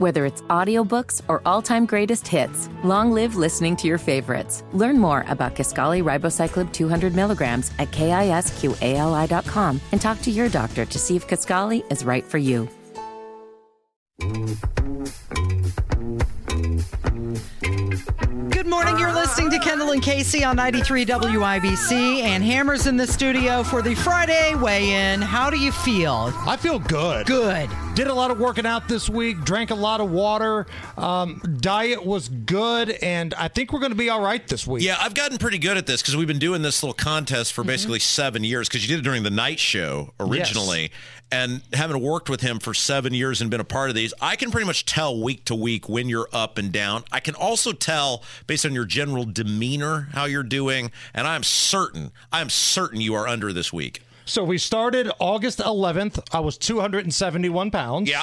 Whether it's audiobooks or all-time greatest hits, long live listening to your favorites. Learn more about Kisqali Ribociclib 200 milligrams at kisqali.com and talk to your doctor to see if Kisqali is right for you. Good morning. You're listening to Kendall and Casey on 93 WIBC, and Hammer's in the studio for the Friday weigh in. How do you feel? I feel good. Good. Did a lot of working out this week, drank a lot of water. Um, diet was good, and I think we're going to be all right this week. Yeah, I've gotten pretty good at this because we've been doing this little contest for basically seven years because you did it during the night show originally. And having worked with him for seven years and been a part of these, I can pretty much tell week to week when you're up and down. I can also tell based on your general demeanor how you're doing. And I'm certain, I'm certain you are under this week. So we started August 11th. I was 271 pounds. Yeah.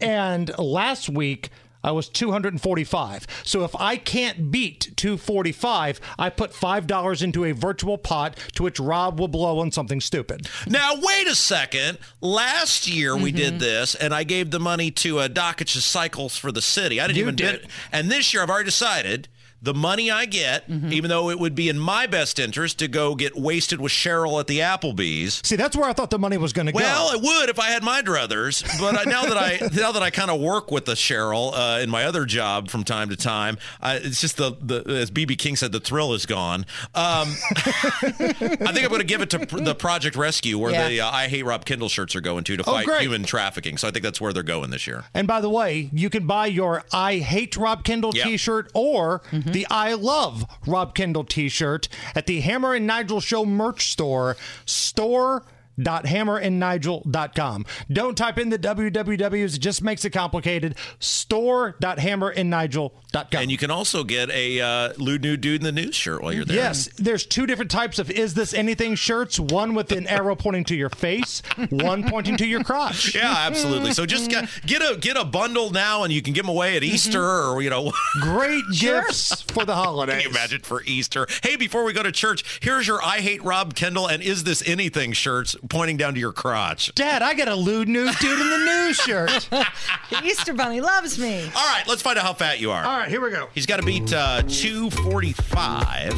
and last week, I was 245. So if I can't beat 245, I put $5 into a virtual pot to which Rob will blow on something stupid. Now, wait a second. Last year we did this, and I gave the money to uh, Dockach's Cycles for the City. I didn't You even did. bid- And this year I've already decided the money I get, even though it would be in my best interest to go get wasted with Cheryl at the Applebee's. See, that's where I thought the money was going to Well, go. Well, it would if I had my druthers, but I, now that I now that I kind of work with the Cheryl uh, in my other job from time to time, I, it's just the the as BB King said, the thrill is gone. Um, I think I'm going to give it to pr- the Project Rescue, where Yeah. the uh, I Hate Rob Kendall shirts are going to to Oh, fight great. human trafficking. So I think that's where they're going this year. And by the way, you can buy your I Hate Rob Kendall Yeah. t shirt or the I Love Rob Kendall t shirt at the Hammer and Nigel Show merch store. store, store.hammerandnigel.com. Don't type in the wwws, it just makes it complicated. Store.hammerandnigel.com. And you can also get a uh, lewd nude dude in the news shirt while you're there. Yes, there's two different types of Is This Anything shirts one with an arrow pointing to your face, one pointing to your crotch. Yeah, absolutely. So just get, get a get a bundle now, and you can give them away at Easter, or you know, Great gifts for the holidays. Can you imagine for Easter? Hey, before we go to church, here's your I Hate Rob Kendall and Is This Anything shirts pointing down to your crotch. Dad, I got a lewd nude dude in the news shirt. The Easter Bunny loves me. All right, let's find out how fat you are. All right, here we go. He's got to beat uh, 245.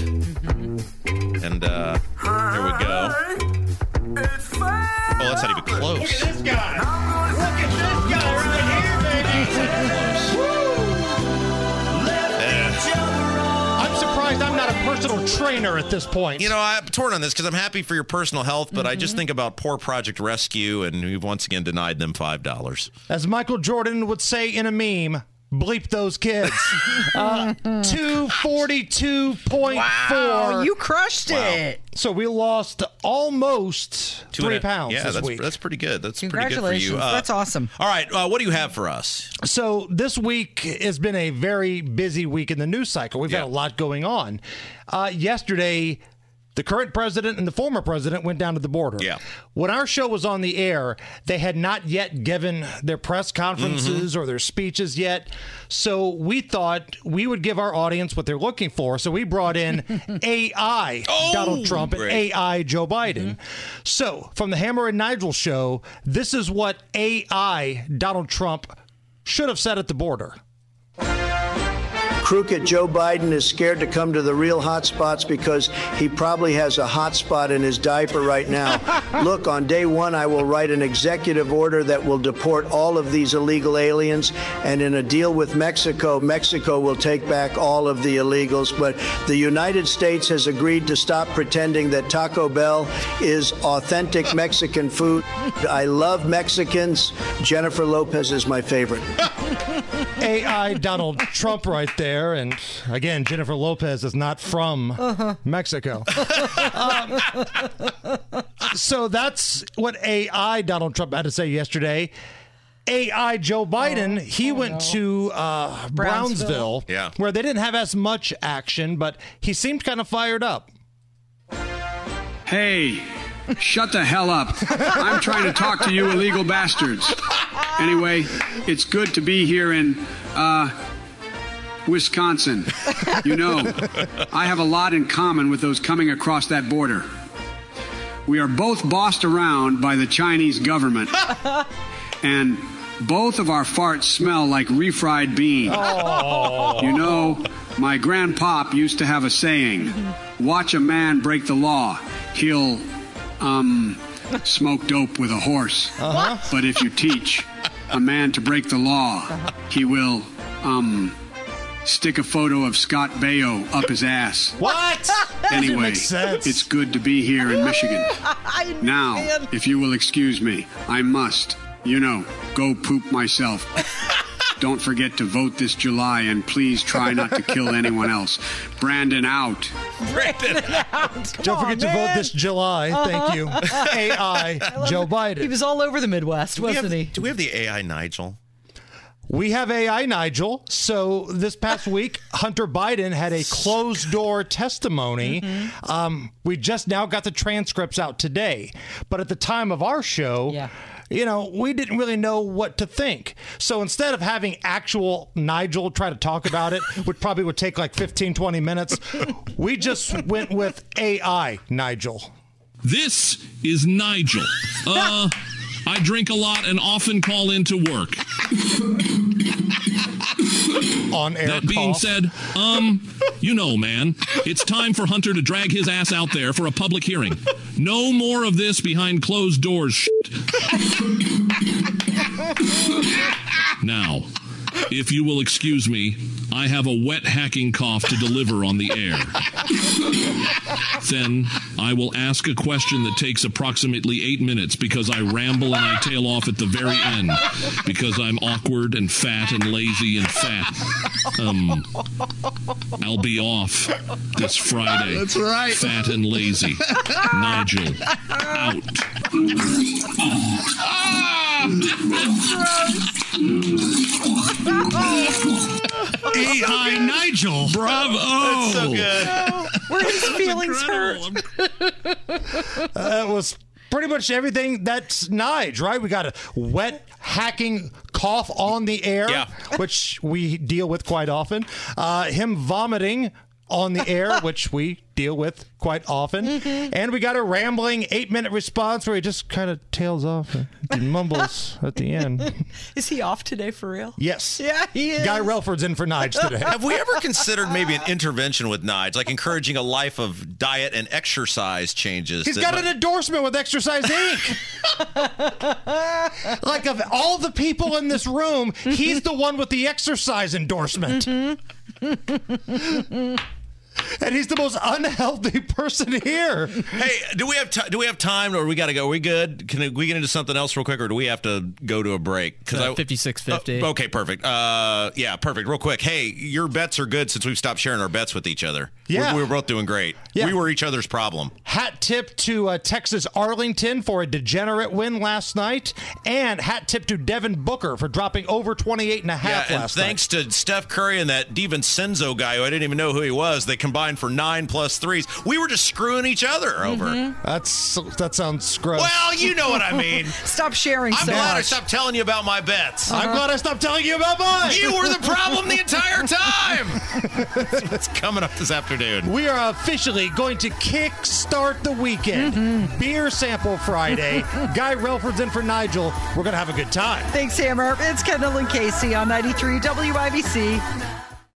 And uh, here we go. Oh, that's not even close. this guy. Look at this personal trainer at this point. You know, I'm torn on this because I'm happy for your personal health, but I just mm-hmm. think about poor Project Rescue, and we've once again denied them $5. as Michael Jordan would say in a meme, bleep those kids. uh, 242.4. Oh, you crushed it. So we lost almost Two three a- pounds Yeah, this that's, week. that's pretty good. That's pretty good for you. Uh, That's awesome. All right, uh, what do you have for us? So this week has been a very busy week in the news cycle. We've Yeah. got a lot going on. Uh, yesterday, the current president and the former president went down to the border. Yeah. When our show was on the air, they had not yet given their press conferences Mm-hmm. or their speeches yet. So we thought we would give our audience what they're looking for. So we brought in AI Oh, Donald Trump and great. AI Joe Biden. So from the Hammer and Nigel show, this is what AI Donald Trump should have said at the border. Crooked Joe Biden is scared to come to the real hot spots because he probably has a hot spot in his diaper right now. Look, on day one, I will write an executive order that will deport all of these illegal aliens. And in a deal with Mexico, Mexico will take back all of the illegals. But the United States has agreed to stop pretending that Taco Bell is authentic Mexican food. I love Mexicans. Jennifer Lopez is my favorite. AI Donald Trump right there. And again, Jennifer Lopez is not from Mexico. Um, so that's what AI Donald Trump had to say yesterday. AI Joe Biden, he went to uh, Brownsville, Yeah. where they didn't have as much action, but he seemed kind of fired up. Hey, shut the hell up. I'm trying to talk to you illegal bastards. Anyway, it's good to be here in uh, Wisconsin. You know, I have a lot in common with those coming across that border. We are both bossed around by the Chinese government. And both of our farts smell like refried beans. You know, my grandpop used to have a saying watch a man break the law, he'll, um, smoke dope with a horse. But if you teach a man to break the law, he will, um, stick a photo of Scott Baio up his ass. What? Anyway, it's good to be here in Michigan. Now, if you will excuse me, I must, you know, go poop myself. Don't forget to vote this July and please try not to kill anyone else. Brandon out. Brandon out. Come Don't forget to vote this July. Thank you. AI Joe Biden. He was all over the Midwest, Do we have- wasn't he? Do we have the AI Nigel? We have AI Nigel. So this past week, Hunter Biden had a closed door testimony. Um, we just now got the transcripts out today. But at the time of our show, Yeah. You know, we didn't really know what to think. So instead of having actual Nigel try to talk about it, which probably would take like 15, 20 minutes, we just went with AI Nigel. This is Nigel. Uh, I drink a lot and often call into work. On air That being cough. said, um, you know, man, it's time for Hunter to drag his ass out there for a public hearing. No more of this behind closed doors shit. now, if you will excuse me, I have a wet hacking cough to deliver on the air. Then I will ask a question that takes approximately eight minutes because I ramble and I tail off at the very end because I'm awkward and fat and lazy and fat. Um, I'll be off this Friday. That's right. Fat and lazy. Nigel, out. AI Nigel. Bravo. That's So good. Were his feelings hurt? That was pretty much everything that's Nige, right? We got a wet hacking cough on the air, Yeah. which we deal with quite often. Uh, him vomiting on the air, which we deal with quite often. Mm-hmm. And we got a rambling eight minute response where he just kind of tails off and mumbles at the end. Is he off today for real? Yes. Yeah, he is. Guy Relford's in for Nige today. Have we ever considered maybe an intervention with Nige, like encouraging a life of diet and exercise changes? He's got might- an endorsement with Exercise Inc. like of all the people in this room, he's mm-hmm. the one with the exercise endorsement. Mm-hmm. And he's the most unhealthy person here. Hey, do we have ti do we have time, or we got to go? Are we good? Can we get into something else real quick, or do we have to go to a break? Because uh, 56.50. Oh, okay, perfect. Uh, yeah, perfect. Real quick. Hey, your bets are good since we've stopped sharing our bets with each other. Yeah. we, we were both doing great. Yeah. We were each other's problem. Hat tip to uh, Texas Arlington for a degenerate win last night, and hat tip to Devin Booker for dropping over 28 and a Yeah, half and last thanks to Steph Curry and that DiVincenzo guy who I didn't even know who he was, they combined for nine plus threes. We were just screwing each other over. night. That's that sounds gross. Well, you know what I mean. Stop sharing I'm so glad I stopped telling you about my bets. I'm uh-huh. glad I stopped telling you about mine. You were the problem the entire time. That's what's coming up this afternoon. We are officially going to kick-start the weekend. Mm-hmm. Beer Sample Friday. Guy Relford's in for Nigel. We're going to have a good time. Thanks, Hammer. It's Kendall and Casey on 93 WIBC.